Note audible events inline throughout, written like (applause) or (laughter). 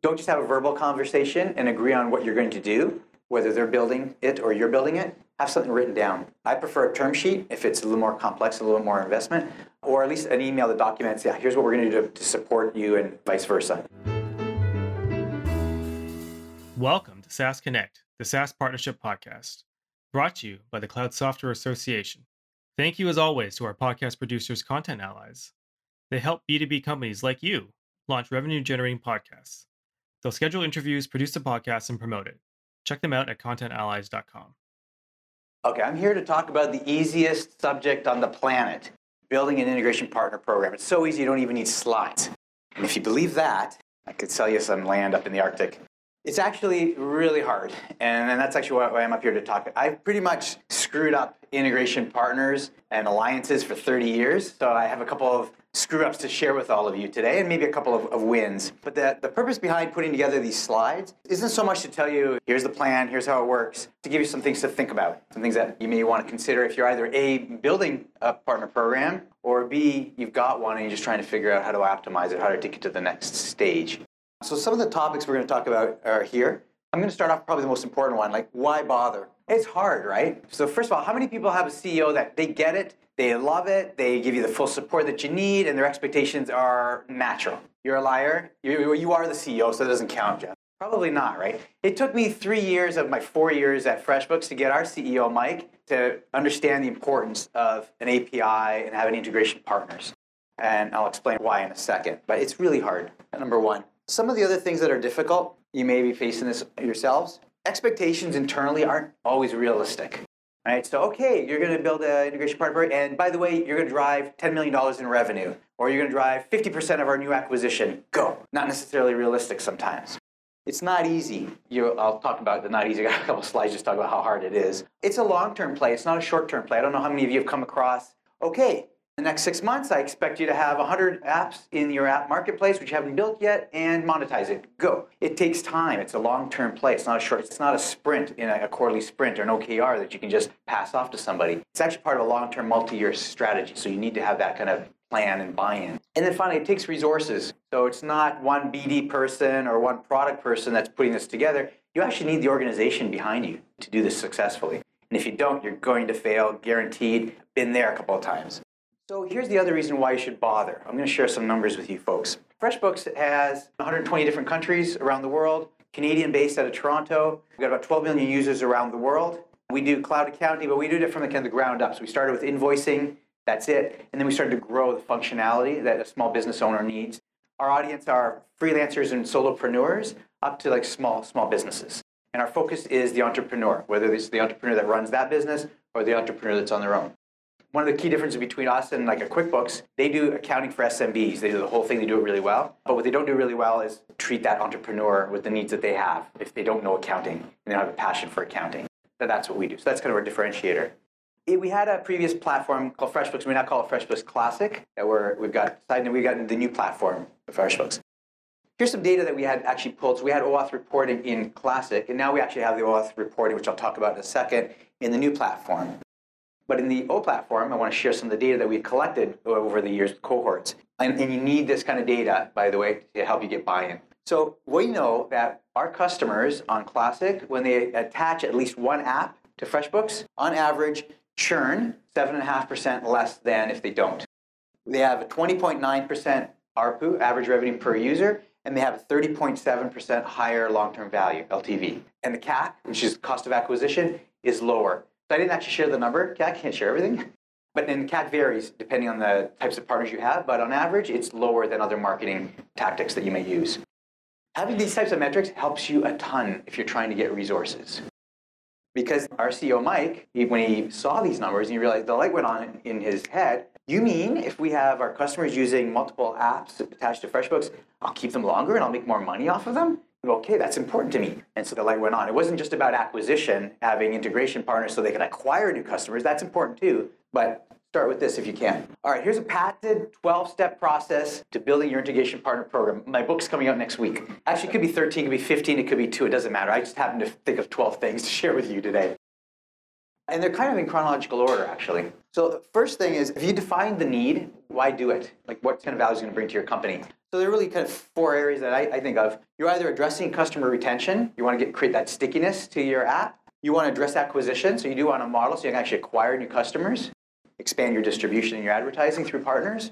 don't just have a verbal conversation and agree on what you're going to do, whether they're building it or you're building it. Have something written down. I prefer a term sheet if it's a little more complex, a little more investment, or at least an email that documents, yeah, here's what we're going to do to support you and vice versa. Welcome to SaaS Connect, the SaaS Partnership Podcast, brought to you by the Cloud Software Association. Thank you, as always, to our podcast producers, Content Allies. They help B2B companies like you launch revenue generating podcasts. They'll schedule interviews, produce the podcast, and promote it. Check them out at contentallies.com. Okay, I'm here to talk about the easiest subject on the planet building an integration partner program. It's so easy, you don't even need slides. And if you believe that, I could sell you some land up in the Arctic. It's actually really hard, and, and that's actually why I'm up here to talk. I've pretty much screwed up integration partners and alliances for 30 years, so I have a couple of screw ups to share with all of you today and maybe a couple of, of wins. But the, the purpose behind putting together these slides isn't so much to tell you, here's the plan, here's how it works, to give you some things to think about, some things that you may want to consider if you're either A, building a partner program, or B, you've got one and you're just trying to figure out how to optimize it, how to take it to the next stage. So some of the topics we're going to talk about are here. I'm going to start off probably the most important one, like why bother? It's hard, right? So first of all, how many people have a CEO that they get it, they love it, they give you the full support that you need, and their expectations are natural? You're a liar. You, you are the CEO, so that doesn't count, Jeff. Probably not, right? It took me three years of my four years at FreshBooks to get our CEO, Mike, to understand the importance of an API and having integration partners. And I'll explain why in a second. But it's really hard, number one. Some of the other things that are difficult, you may be facing this yourselves. Expectations internally aren't always realistic. Right? So, okay, you're going to build an integration partner, and by the way, you're going to drive $10 million in revenue, or you're going to drive 50% of our new acquisition. Go. Not necessarily realistic sometimes. It's not easy. You, I'll talk about the not easy. (laughs) I got a couple slides just talk about how hard it is. It's a long-term play. It's not a short-term play. I don't know how many of you have come across. Okay, the next six months, I expect you to have 100 apps in your app marketplace, which you haven't built yet, and monetize it. Go. It takes time. It's a long-term play. It's not a short. It's not a sprint in a, a quarterly sprint or an OKR that you can just pass off to somebody. It's actually part of a long-term, multi-year strategy. So you need to have that kind of plan and buy-in. And then finally, it takes resources. So it's not one BD person or one product person that's putting this together. You actually need the organization behind you to do this successfully. And if you don't, you're going to fail, guaranteed. Been there a couple of times. So here's the other reason why you should bother. I'm going to share some numbers with you folks. FreshBooks has 120 different countries around the world, Canadian based out of Toronto. We've got about 12 million users around the world. We do cloud accounting, but we do it from the, kind of the ground up. So we started with invoicing, that's it. And then we started to grow the functionality that a small business owner needs. Our audience are freelancers and solopreneurs up to like small, small businesses. And our focus is the entrepreneur, whether it's the entrepreneur that runs that business or the entrepreneur that's on their own one of the key differences between us and like a QuickBooks, they do accounting for SMBs. They do the whole thing, they do it really well. But what they don't do really well is treat that entrepreneur with the needs that they have if they don't know accounting and they don't have a passion for accounting. That's what we do. So that's kind of our differentiator. Eh, we had a previous platform called FreshBooks. We now call it FreshBooks Classic. That we're, we've got and we got the new platform of FreshBooks. Here's some data that we had actually pulled. So we had OAuth reporting in Classic, and now we actually have the OAuth reporting, which I'll talk about in a second, in the new platform. But in the O platform, I want to share some of the data that we've collected over the years with cohorts. And, and you need this kind of data, by the way, to help you get buy-in. So we know that our customers on Classic, when they attach at least one app to FreshBooks, on average, churn 7.5% less than if they don't. They have a 20.9% ARPU, average revenue per user, and they have a 30.7% higher long-term value, LTV. And the CAC, which is cost of acquisition, is lower. So I didn't actually share the number. CAC can't share everything. But then CAC varies depending on the types of partners you have, but on average, it's lower than other marketing tactics that you may use. Having these types of metrics helps you a ton if you're trying to get resources. Because our CEO, Mike, he, when he saw these numbers and he realized the light went on in his head, you mean if we have our customers using multiple apps attached to FreshBooks, I'll keep them longer and I'll make more money off of them? Okay, that's important to me. And so the light went on. It wasn't just about acquisition, having integration partners so they can acquire new customers. That's important too. But start with this if you can. All right, here's a patented 12 step process to building your integration partner program. My book's coming out next week. Actually, it could be 13, it could be 15, it could be two, it doesn't matter. I just happen to think of 12 things to share with you today. And they're kind of in chronological order, actually. So the first thing is, if you define the need, why do it? Like what kind of value is going to bring to your company? So there are really kind of four areas that I, I think of. You're either addressing customer retention, you want to get create that stickiness to your app. You want to address acquisition, so you do want a model so you can actually acquire new customers, expand your distribution and your advertising through partners.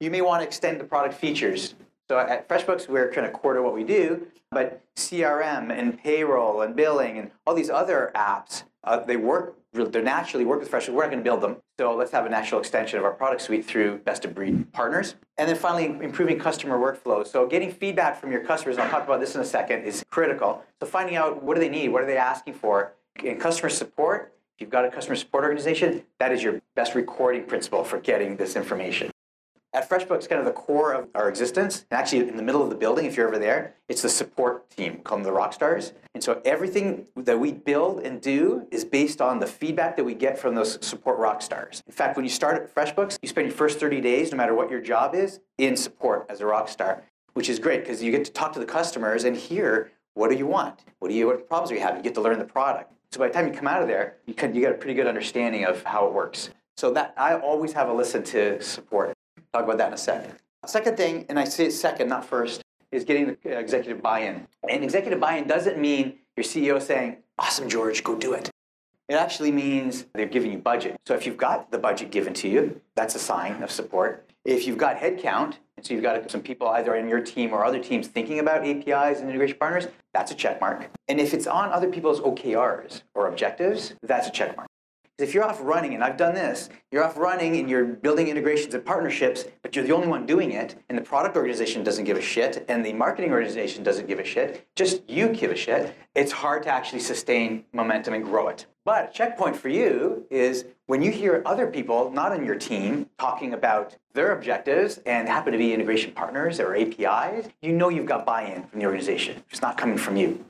You may want to extend the product features. So at FreshBooks, we're kind of core to what we do, but CRM and payroll and billing and all these other apps, uh, they work, they're naturally work with FreshBooks. We're not going to build them. So let's have a natural extension of our product suite through best of breed partners. And then finally, improving customer workflows. So getting feedback from your customers, I'll talk about this in a second, is critical. So finding out what do they need, what are they asking for. In customer support, if you've got a customer support organization, that is your best recording principle for getting this information. At FreshBooks, kind of the core of our existence, and actually in the middle of the building, if you're over there, it's the support team, called the rock stars. And so everything that we build and do is based on the feedback that we get from those support rock stars. In fact, when you start at FreshBooks, you spend your first 30 days, no matter what your job is, in support as a rock star, which is great because you get to talk to the customers and hear what do you want? What do you what problems are you having? You get to learn the product. So by the time you come out of there, you can you get a pretty good understanding of how it works. So that I always have a listen to support. Talk about that in a second. Second thing, and I say it second, not first, is getting the uh, executive buy-in. And executive buy-in doesn't mean your CEO saying, awesome, George, go do it. It actually means they're giving you budget. So if you've got the budget given to you, that's a sign of support. If you've got headcount, and so you've got some people either in your team or other teams thinking about APIs and integration partners, that's a check mark. And if it's on other people's OKRs or objectives, that's a check mark. If you're off running, and I've done this, you're off running and you're building integrations and partnerships, but you're the only one doing it, and the product organization doesn't give a shit, and the marketing organization doesn't give a shit, just you give a shit, it's hard to actually sustain momentum and grow it. But a checkpoint for you is when you hear other people, not on your team, talking about their objectives and happen to be integration partners or APIs, you know you've got buy in from the organization. It's not coming from you.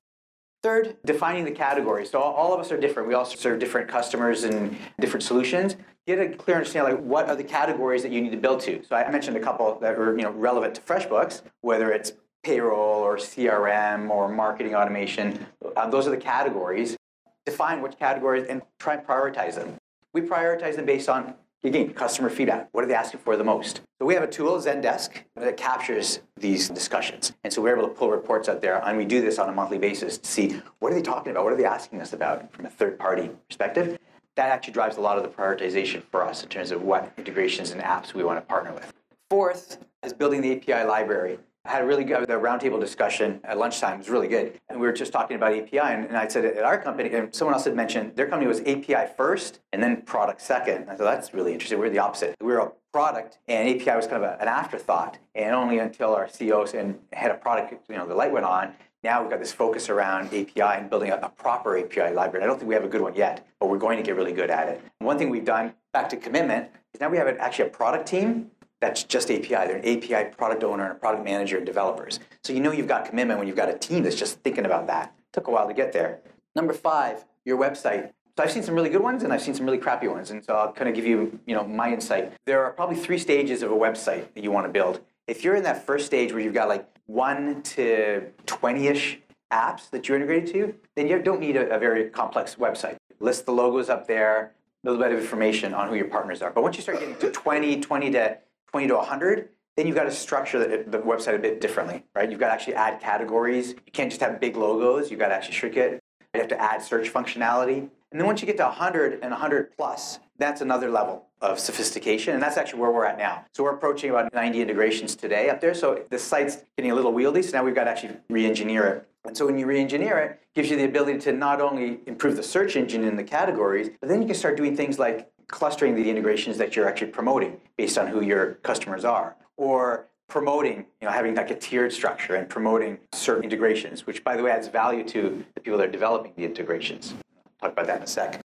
Third, defining the categories. So all of us are different. We all serve different customers and different solutions. Get a clear understanding like what are the categories that you need to build to. So I mentioned a couple that are you know relevant to FreshBooks, whether it's payroll or CRM or marketing automation. Uh, those are the categories. Define which categories and try and prioritize them. We prioritize them based on Again, customer feedback. What are they asking for the most? So we have a tool, Zendesk, that captures these discussions. And so we're able to pull reports out there, and we do this on a monthly basis to see what are they talking about? What are they asking us about from a third party perspective? That actually drives a lot of the prioritization for us in terms of what integrations and apps we want to partner with. Fourth is building the API library. I had a really good the roundtable discussion at lunchtime. It was really good. And we were just talking about API. And, and I said at our company, and someone else had mentioned their company was API first and then product second. And I thought that's really interesting. We're the opposite. We were a product and API was kind of a, an afterthought. And only until our CEOs and head of product, you know, the light went on, now we've got this focus around API and building a, a, proper API library. I don't think we have a good one yet, but we're going to get really good at it. one thing we've done, back to commitment, is now we have actually a product team that's just API. They're an API product owner and a product manager and developers. So you know you've got commitment when you've got a team that's just thinking about that. Took a while to get there. Number five, your website. So I've seen some really good ones and I've seen some really crappy ones. And so I'll kind of give you, you know, my insight. There are probably three stages of a website that you want to build. If you're in that first stage where you've got like one to 20-ish apps that you're integrated to, then you don't need a, a very complex website. List the logos up there, a little bit of information on who your partners are. But once you start getting to 20, 20 to 20 to 100, then you've got to structure the, the, website a bit differently, right? You've got to actually add categories. You can't just have big logos. You've got to actually shrink it. You have to add search functionality. And then once you get to 100 and 100 plus, that's another level of sophistication. And that's actually where we're at now. So we're approaching about 90 integrations today up there. So the site's getting a little wieldy. So now we've got to actually re-engineer it. And so when you re-engineer it, it gives you the ability to not only improve the search engine in the categories, but then you can start doing things like clustering the integrations that you're actually promoting based on who your customers are, or promoting, you know, having like a tiered structure and promoting certain integrations, which by the way adds value to the people that are developing the integrations. I'll talk about that in a sec.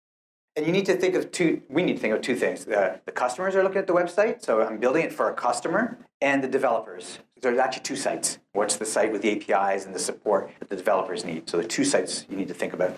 And you need to think of two, we need to think of two things. The, the customers are looking at the website, so I'm building it for a customer, and the developers. There's actually two sites. What's the site with the APIs and the support that the developers need? So the two sites you need to think about.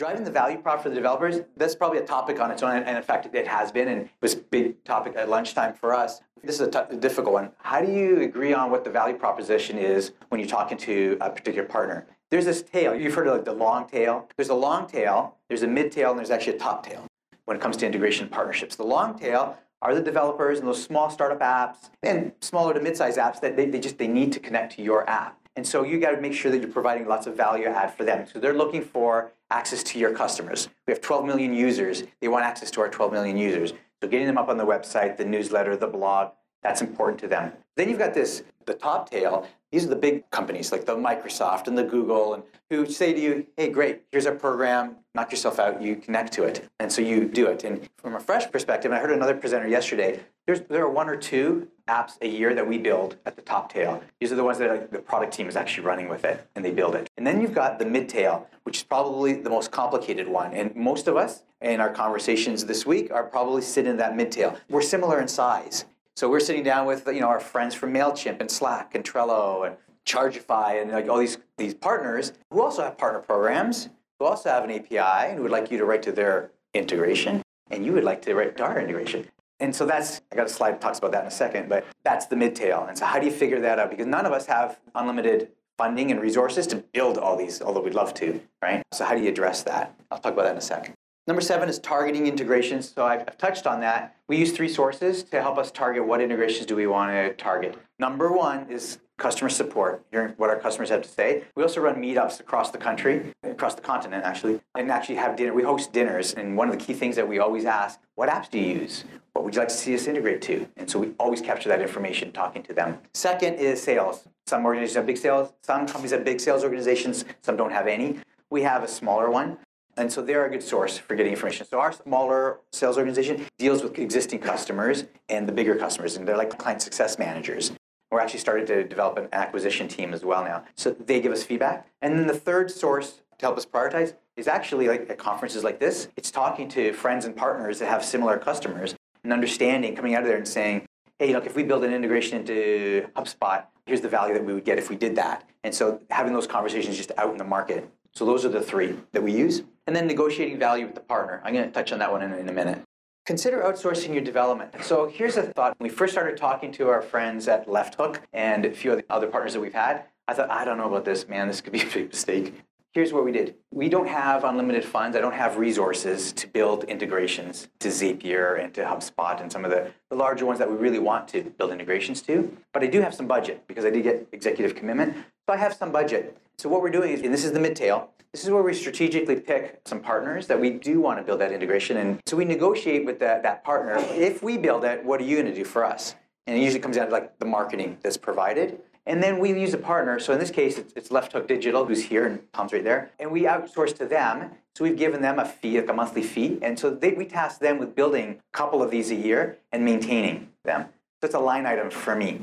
Driving the value prop for the developers, that's probably a topic on its own, and in fact, it has been, and it was a big topic at lunchtime for us. This is a, difficult one. How do you agree on what the value proposition is when you're talking to a particular partner? There's this tail. You've heard of like the long tail. There's a long tail, there's a mid tail, and there's actually a top tail when it comes to integration partnerships. The long tail are the developers and those small startup apps and smaller to mid-sized apps that they, they just they need to connect to your app. And so you got to make sure that you're providing lots of value add for them. So they're looking for access to your customers. We have 12 million users. They want access to our 12 million users. So getting them up on the website, the newsletter, the blog, that's important to them. Then you've got this, the top tail. These are the big companies like the Microsoft and the Google, and who say to you, "Hey, great, here's a program. Knock yourself out. You connect to it." And so you do it. And from a fresh perspective, I heard another presenter yesterday. There's there are one or two apps a year that we build at the top tail. These are the ones that the product team is actually running with it, and they build it. And then you've got the mid tail, which is probably the most complicated one. And most of us in our conversations this week are probably sitting in that mid tail. We're similar in size. So we're sitting down with you know our friends from Mailchimp and Slack and Trello and Chargify and like all these these partners who also have partner programs, who also have an API and who would like you to write to their integration, and you would like to write to our integration. And so that's I got a slide that talks about that in a second, but that's the mid tail. And so how do you figure that out? Because none of us have unlimited funding and resources to build all these, although we'd love to, right? So how do you address that? I'll talk about that in a second. Number seven is targeting integrations. So I've, I've, touched on that. We use three sources to help us target what integrations do we want to target. Number one is customer support, hearing what our customers have to say. We also run meetups across the country, across the continent actually, and actually have dinner. We host dinners, and one of the key things that we always ask, what apps do you use? What would you like to see us integrate to? And so we always capture that information talking to them. Second is sales. Some organizations have big sales, some companies have big sales organizations, some don't have any. We have a smaller one. And so they're a good source for getting information. So our smaller sales organization deals with existing customers and the bigger customers, and they're like client success managers. We're actually starting to develop an acquisition team as well now. So they give us feedback. And then the third source to help us prioritize is actually like at conferences like this, it's talking to friends and partners that have similar customers and understanding, coming out of there and saying, hey, look, if we build an integration into HubSpot, here's the value that we would get if we did that. And so having those conversations just out in the market. So those are the three that we use. And then negotiating value with the partner. I'm going to touch on that one in, in a minute. Consider outsourcing your development. So here's a thought. When we first started talking to our friends at Left Hook and a few of the other partners that we've had, I thought, I don't know about this, man. This could be a big mistake. Here's what we did. We don't have unlimited funds. I don't have resources to build integrations to Zapier and to HubSpot and some of the, the larger ones that we really want to build integrations to. But I do have some budget because I did get executive commitment. So I have some budget. So what we're doing is, and this is the mid-tail, this is where we strategically pick some partners that we do want to build that integration. And so we negotiate with that, that partner. If we build it, what are you going to do for us? And it usually comes down to like the marketing that's provided. And then we use a partner. So in this case, it's, it's Lefthook Digital, who's here, and Tom's right there. And we outsource to them. So we've given them a fee, like a monthly fee. And so they, we task them with building a couple of these a year and maintaining them. So it's a line item for me.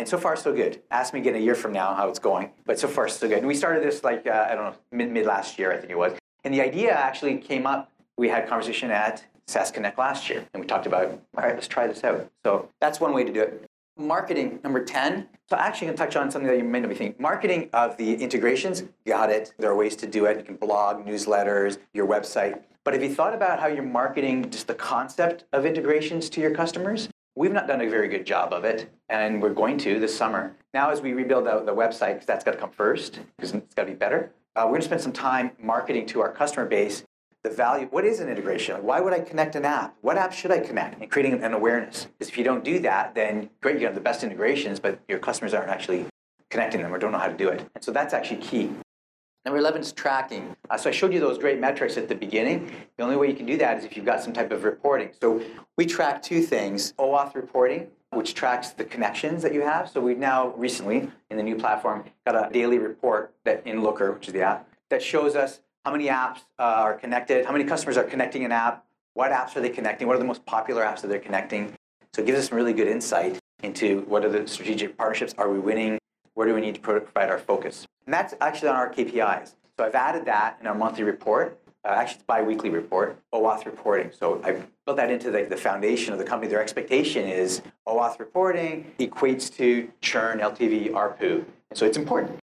And so far, so good. Ask me again a year from now how it's going. But so far, so good. And we started this like, uh, I don't know, mid, last year, I think it was. And the idea actually came up. We had a conversation at SaaS Connect last year. And we talked about, all right, let's try this out. So that's one way to do it. Marketing, number 10. So I actually going to touch on something that you may not be thinking. Marketing of the integrations, got it. There are ways to do it. You can blog, newsletters, your website. But have you thought about how you're marketing just the concept of integrations to your customers? We've not done a very good job of it, and we're going to this summer. Now, as we rebuild the, the website, because that's got to come first, because it's got to be better, uh, we're going to spend some time marketing to our customer base the value. What is an integration? Like, why would I connect an app? What app should I connect? And creating an awareness. Because if you don't do that, then great, you have the best integrations, but your customers aren't actually connecting them or don't know how to do it. And so that's actually key. Number 11 is tracking. Uh, so I showed you those great metrics at the beginning. The only way you can do that is if you've got some type of reporting. So we track two things, OAuth reporting, which tracks the connections that you have. So we've now recently, in the new platform, got a daily report that in Looker, which is the app, that shows us how many apps uh, are connected, how many customers are connecting an app, what apps are they connecting, what are the most popular apps that they're connecting. So it gives us some really good insight into what are the strategic partnerships, are we winning, where do we need to provide our focus. And that's actually on our KPIs. So I've added that in our monthly report. Uh, actually, it's bi-weekly report, OAuth reporting. So I built that into the, the foundation of the company. Their expectation is OAuth reporting equates to churn, LTV, ARPU. And so it's important,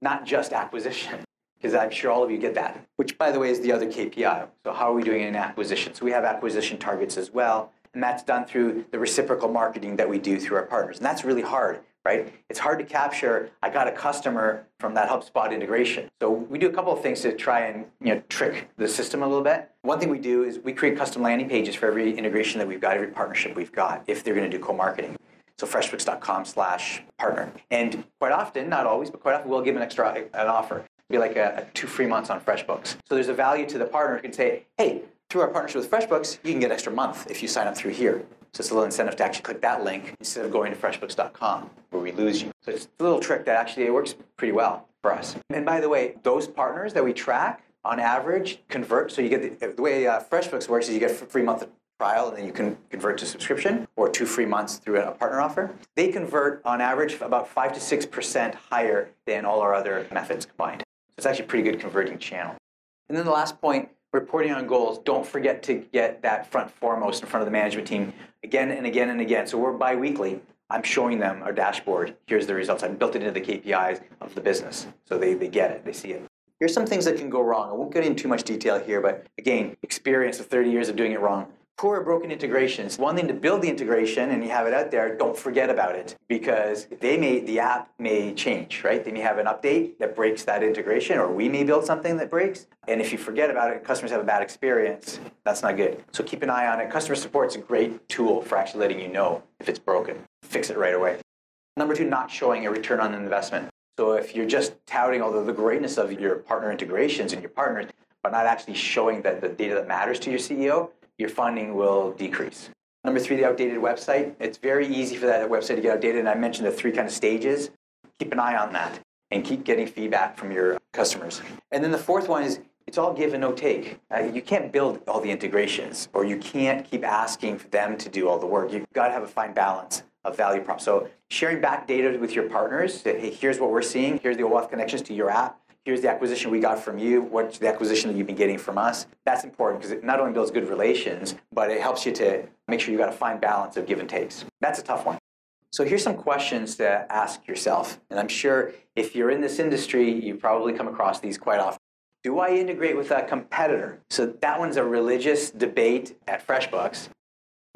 not just acquisition because I'm sure all of you get that, which, by the way, is the other KPI. So, how are we doing in acquisition? So, we have acquisition targets as well, and that's done through the reciprocal marketing that we do through our partners. And that's really hard right? It's hard to capture, I got a customer from that HubSpot integration. So we do a couple of things to try and you know, trick the system a little bit. One thing we do is we create custom landing pages for every integration that we've got, every partnership we've got, if they're going to do co-marketing. So freshbooks.com slash partner. And quite often, not always, but quite often we'll give an extra an offer. It'll be like a, a two free months on FreshBooks. So there's a value to the partner who can say, hey, through our partnership with FreshBooks, you can get extra month if you sign up through here. So it's a little incentive to actually click that link instead of going to freshbooks.com where we lose you. So it's a little trick that actually it works pretty well for us. And by the way, those partners that we track on average convert. So you get the, the way uh, FreshBooks works is you get a free month trial and then you can convert to subscription or two free months through a partner offer. They convert on average about five to six percent higher than all our other methods combined. So it's actually a pretty good converting channel. And then the last point, reporting on goals. Don't forget to get that front foremost in front of the management team again and again and again. So we're bi-weekly. I'm showing them our dashboard. Here's the results. I've built it into the KPIs of the business. So they, they get it, they see it. Here's some things that can go wrong. I won't get into too much detail here, but again, experience of 30 years of doing it wrong poor broken integrations. One thing to build the integration and you have it out there, don't forget about it because they may the app may change, right? They may have an update that breaks that integration or we may build something that breaks. And if you forget about it, customers have a bad experience, that's not good. So keep an eye on it. Customer support's a great tool for actually letting you know if it's broken. Fix it right away. Number two, not showing a return on investment. So if you're just touting all the greatness of your partner integrations and your partners, but not actually showing that the data that matters to your CEO, your funding will decrease. Number three, the outdated website. It's very easy for that website to get outdated. And I mentioned the three kind of stages. Keep an eye on that and keep getting feedback from your customers. And then the fourth one is it's all give and no take. Uh, you can't build all the integrations or you can't keep asking for them to do all the work. You've got to have a fine balance of value prop. So sharing back data with your partners, hey, here's what we're seeing, here's the OAuth connections to your app, here's the acquisition we got from you, what's the acquisition that you've been getting from us. That's important because it not only builds good relations, but it helps you to make sure you got a fine balance of give and takes. That's a tough one. So here's some questions to ask yourself. And I'm sure if you're in this industry, you probably come across these quite often. Do I integrate with a competitor? So that one's a religious debate at FreshBooks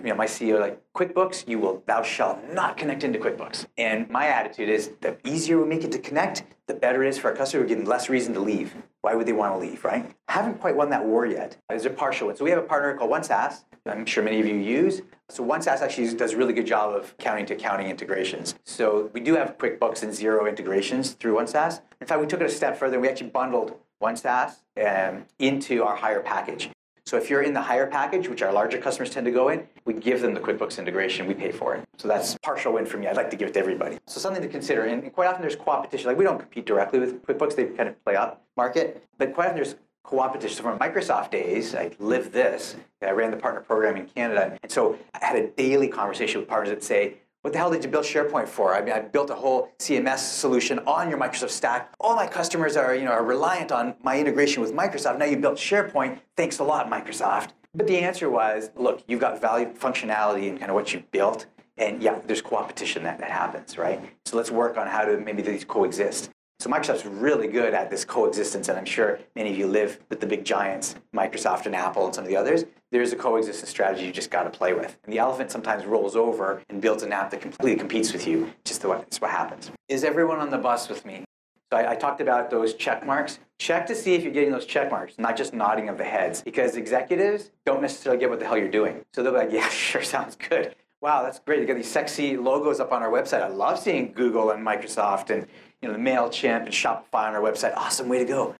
you know, my CEO like QuickBooks, you will, thou shalt not connect into QuickBooks. And my attitude is the easier we make it to connect, the better it is for our customer. We're getting less reason to leave. Why would they want to leave, right? Haven't quite won that war yet. There's a partial one. So we have a partner called OneSaaS. I'm sure many of you use. So OneSaaS actually does a really good job of counting to accounting integrations. So we do have QuickBooks and Xero integrations through OneSaaS. In fact, we took it a step further. We actually bundled OneSaaS um, into our higher package. So if you're in the higher package, which our larger customers tend to go in, we give them the QuickBooks integration, we pay for it. So that's partial win for me. I'd like to give it to everybody. So something to consider. And quite often there's co-opetition. Like we don't compete directly with QuickBooks, they kind of play up market. But quite often there's co-opetition. So from Microsoft days, I lived this. I ran the partner program in Canada. And so I had a daily conversation with partners that say, what the hell did you build SharePoint for? I mean, I built a whole CMS solution on your Microsoft stack. All my customers are, you know, are reliant on my integration with Microsoft. Now you built SharePoint. Thanks a lot, Microsoft. But the answer was, look, you've got value functionality and kind of what you built. And yeah, there's co-opetition that, that happens, right? So let's work on how to maybe these coexist. So Microsoft's really good at this coexistence, and I'm sure many of you live with the big giants, Microsoft and Apple and some of the others. There's a coexistence strategy you just got to play with. And the elephant sometimes rolls over and builds an app that completely competes with you. Just what, it's what happens. Is everyone on the bus with me? So I, I, talked about those check marks. Check to see if you're getting those check marks, not just nodding of the heads, because executives don't necessarily get what the hell you're doing. So they'll be like, (laughs) yeah, sure, sounds good. Wow, that's great. You got these sexy logos up on our website. I love seeing Google and Microsoft and you know, the MailChimp and Shopify on our website. Awesome way to go.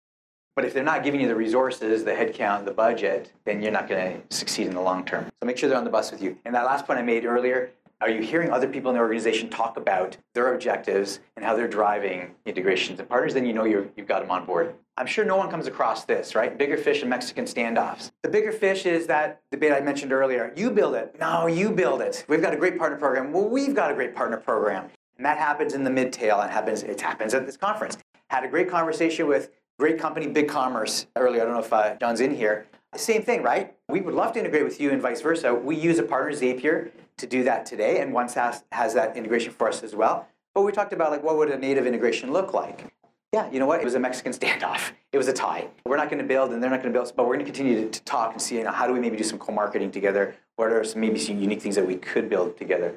But if they're not giving you the resources, the headcount, the budget, then you're not going to succeed in the long term. So make sure they're on the bus with you. And that last point I made earlier, are you hearing other people in the organization talk about their objectives and how they're driving integrations and partners? Then you know you have got them on board. I'm sure no one comes across this, right? Bigger fish and Mexican standoffs. The bigger fish is that debate I mentioned earlier. You build it. No, you build it. We've got a great partner program. Well, we've got a great partner program. And that happens in the mid-tail and happens, it happens at this conference. Had a great conversation with great company, BigCommerce, earlier. I don't know if uh, John's in here. Same thing, right? We would love to integrate with you and vice versa. We use a partner, Zapier, to do that today, and OneSaaS has that integration for us as well. But we talked about like what would a native integration look like? Yeah, you know what? It was a Mexican (laughs) standoff. It was a tie. We're not going to build, and they're not going to build, but we're going to continue to, talk and see you know, how do we maybe do some co-marketing together. What are some maybe some unique things that we could build together?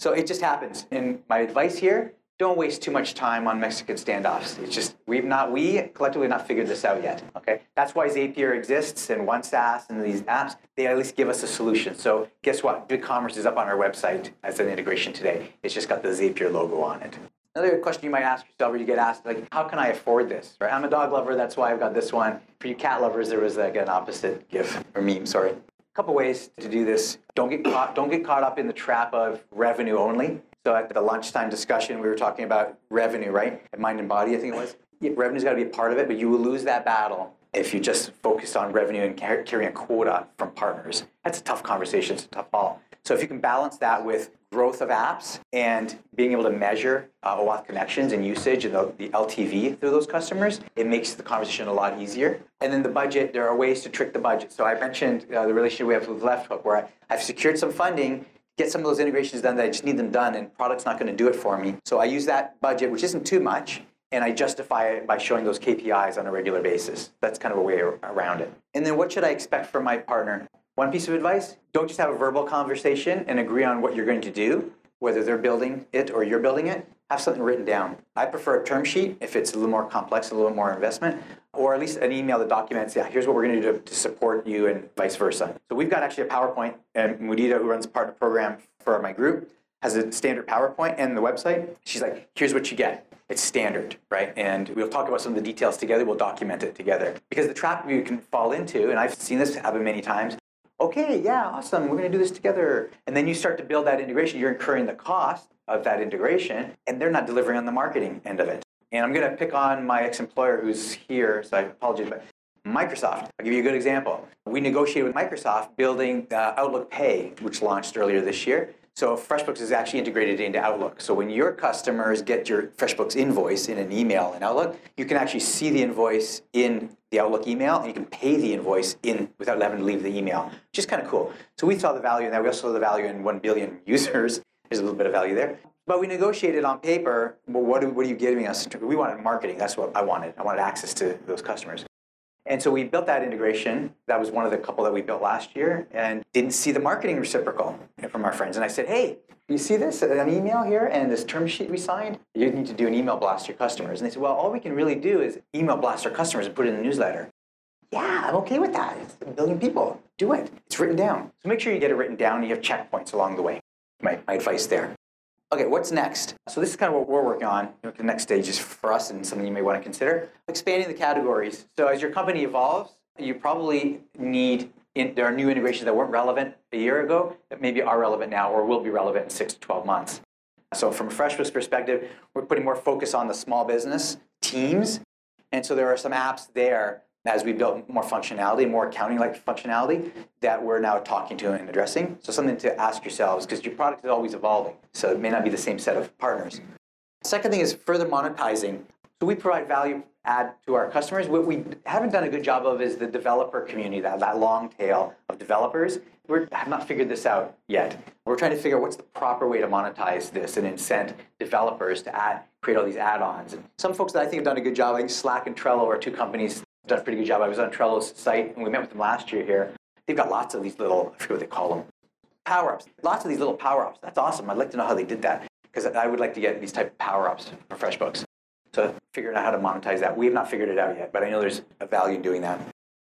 So it just happens. And my advice here, don't waste too much time on Mexican standoffs. It's just, we've not, we collectively not figured this out yet, okay? That's why Zapier exists and OneSaaS and these apps, they at least give us a solution. So guess what? BigCommerce is up on our website as an integration today. It's just got the Zapier logo on it. Another question you might ask yourself, or you get asked, like, how can I afford this? Right? I'm a dog lover, that's why I've got this one. For you cat lovers, there was like an opposite gif or meme, sorry. A couple ways to do this. Don't get caught. Don't get caught up in the trap of revenue only. So at the lunchtime discussion, we were talking about revenue, right? At Mind and Body, I think it was. Yeah, revenue's got to be a part of it, but you will lose that battle if you just focus on revenue and carrying a quota from partners. That's a tough conversation. It's a tough call. So if you can balance that with growth of apps and being able to measure uh, OAuth connections and usage and the, the LTV through those customers, it makes the conversation a lot easier. And then the budget, there are ways to trick the budget. So I mentioned uh, the relationship we have with Left Hook, where I, I've secured some funding, get some of those integrations done that I just need them done, and product's not going to do it for me. So I use that budget, which isn't too much, and I justify it by showing those KPIs on a regular basis. That's kind of a way around it. And then what should I expect from my partner? One piece of advice don't just have a verbal conversation and agree on what you're going to do, whether they're building it or you're building it. Have something written down. I prefer a term sheet if it's a little more complex, a little more investment, or at least an email that documents, yeah, here's what we're going to do to support you and vice versa. So we've got actually a PowerPoint, and Mudita, who runs partner program for my group, has a standard PowerPoint and the website. She's like, here's what you get. It's standard, right? And we'll talk about some of the details together. We'll document it together. Because the trap you can fall into, and I've seen this happen many times, okay, yeah, awesome, we're going to do this together. And then you start to build that integration, you're incurring the cost of that integration, and they're not delivering on the marketing end of it. And I'm going to pick on my ex employer who's here, so I apologize, but Microsoft. I'll give you a good example. We negotiated with Microsoft building uh, Outlook Pay, which launched earlier this year. So FreshBooks is actually integrated into Outlook. So when your customers get your FreshBooks invoice in an email in Outlook, you can actually see the invoice in the Outlook email, and you can pay the invoice in without having to leave the email, which is kind of cool. So we saw the value in that. We also saw the value in 1 billion (laughs) users. There's a little bit of value there. But we negotiated on paper, well, what, what are you giving us? We wanted marketing. That's what I wanted. I wanted access to those customers. And so we built that integration. That was one of the couple that we built last year and didn't see the marketing reciprocal from our friends. And I said, hey, you see this, an email here and this term sheet we signed? You need to do an email blast to your customers. And they said, well, all we can really do is email blast our customers and put it in the newsletter. Yeah, I'm okay with that. It's a billion people. Do it. It's written down. So make sure you get it written down and you have checkpoints along the way. My, my advice there. Okay, what's next? So this is kind of what we're working on. The next stage is for us and something you may want to consider. Expanding the categories. So as your company evolves, you probably need, in, there are new integrations that weren't relevant a year ago that maybe are relevant now or will be relevant in six to 12 months. So from a FreshBooks perspective, we're putting more focus on the small business teams. And so there are some apps there as we built more functionality, more accounting-like functionality that we're now talking to and addressing. So something to ask yourselves, because your product is always evolving, so it may not be the same set of partners. Second thing is further monetizing. So we provide value add to our customers. What we haven't done a good job of is the developer community, that, that long tail of developers. We have not figured this out yet. We're trying to figure out what's the proper way to monetize this and incent developers to add, create all these add-ons. And some folks that I think have done a good job, like Slack and Trello are two companies done a pretty good job. I was on Trello's site, and we met with them last year here. They've got lots of these little, I forget what they call them, power-ups. Lots of these little power-ups. That's awesome. I'd like to know how they did that, because I would like to get these type of power-ups for FreshBooks. So figuring out how to monetize that. We have not figured it out yet, but I know there's a value in doing that.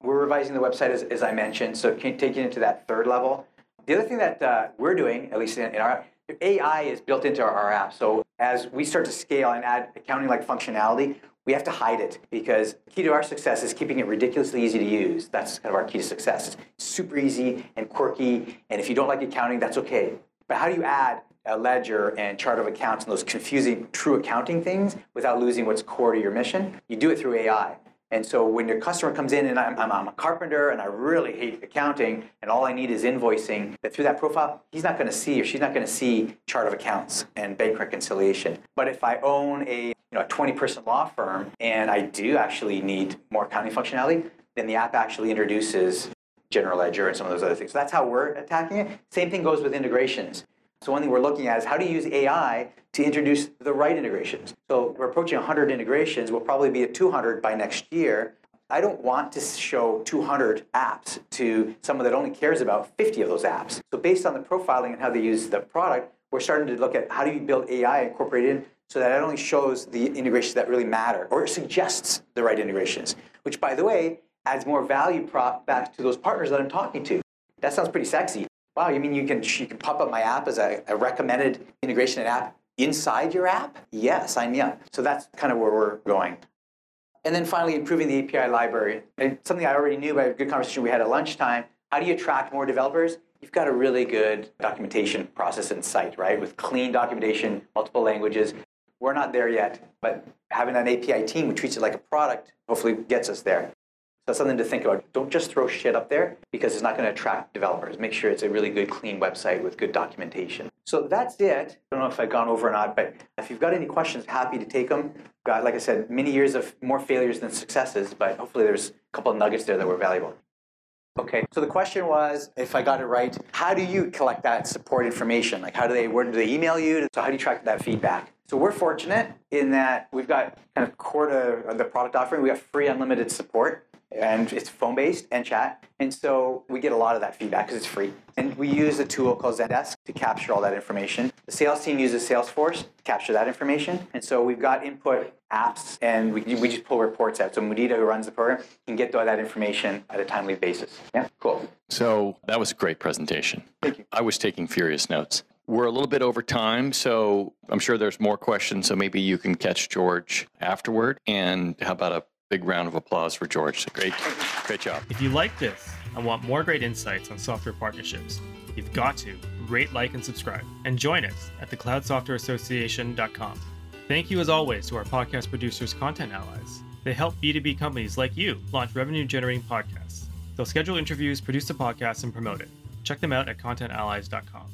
We're revising the website, as, as I mentioned, so taking it to that third level. The other thing that uh, we're doing, at least in, in our AI is built into our, our app. So as we start to scale and add accounting-like functionality, we have to hide it because the key to our success is keeping it ridiculously easy to use. That's kind of our key to success. It's super easy and quirky, and if you don't like accounting, that's okay. But how do you add a ledger and chart of accounts and those confusing true accounting things without losing what's core to your mission? You do it through AI. And so when your customer comes in and I'm, I'm, a carpenter and I really hate accounting and all I need is invoicing, that through that profile, he's not going to see or she's not going to see chart of accounts and bank reconciliation. But if I own a you know, a 20 person law firm and I do actually need more accounting functionality, then the app actually introduces general ledger and some of those other things. So that's how we're attacking it. Same thing goes with integrations. So one thing we're looking at is how do you use AI to introduce the right integrations. So we're approaching 100 integrations. We'll probably be at 200 by next year. I don't want to show 200 apps to someone that only cares about 50 of those apps. So based on the profiling and how they use the product, we're starting to look at how do you build AI incorporated in so that it only shows the integrations that really matter or suggests the right integrations, which by the way adds more value prop back to those partners that I'm talking to. That sounds pretty sexy. Wow, you mean you can you can pop up my app as a, a recommended integration app inside your app? Yeah, sign me up. So that's kind of where we're going. And then finally, improving the API library. And something I already knew by a good conversation we had at lunchtime. How do you attract more developers? You've got a really good documentation process in sight, right? With clean documentation, multiple languages. We're not there yet, but having an API team who treats it like a product hopefully gets us there. So that's something to think about. Don't just throw shit up there because it's not going to attract developers. Make sure it's a really good, clean website with good documentation. So that's it. I don't know if I've gone over or not, but if you've got any questions, happy to take them. Got, like I said, many years of more failures than successes, but hopefully there's a couple of nuggets there that were valuable. Okay, so the question was, if I got it right, how do you collect that support information? Like, how do they, where do they email you? So how do you track that feedback? So we're fortunate in that we've got kind of core to the product offering. We have free unlimited support and it's phone based and chat. And so we get a lot of that feedback because it's free. And we use a tool called Zendesk to capture all that information. The sales team uses Salesforce to capture that information. And so we've got input apps and we, we just pull reports out. So Mudita, who runs the program, can get all that information at a timely basis. Yeah, cool. So that was a great presentation. Thank you. I was taking furious notes. We're a little bit over time, so I'm sure there's more questions. So maybe you can catch George afterward. And how about a big round of applause for George? Great, great job. If you like this and want more great insights on software partnerships, you've got to rate, like, and subscribe. And join us at thecloudsoftwareassociation.com. Thank you, as always, to our podcast producers, Content Allies. They help B2B companies like you launch revenue generating podcasts. They'll schedule interviews, produce the podcast, and promote it. Check them out at contentallies.com.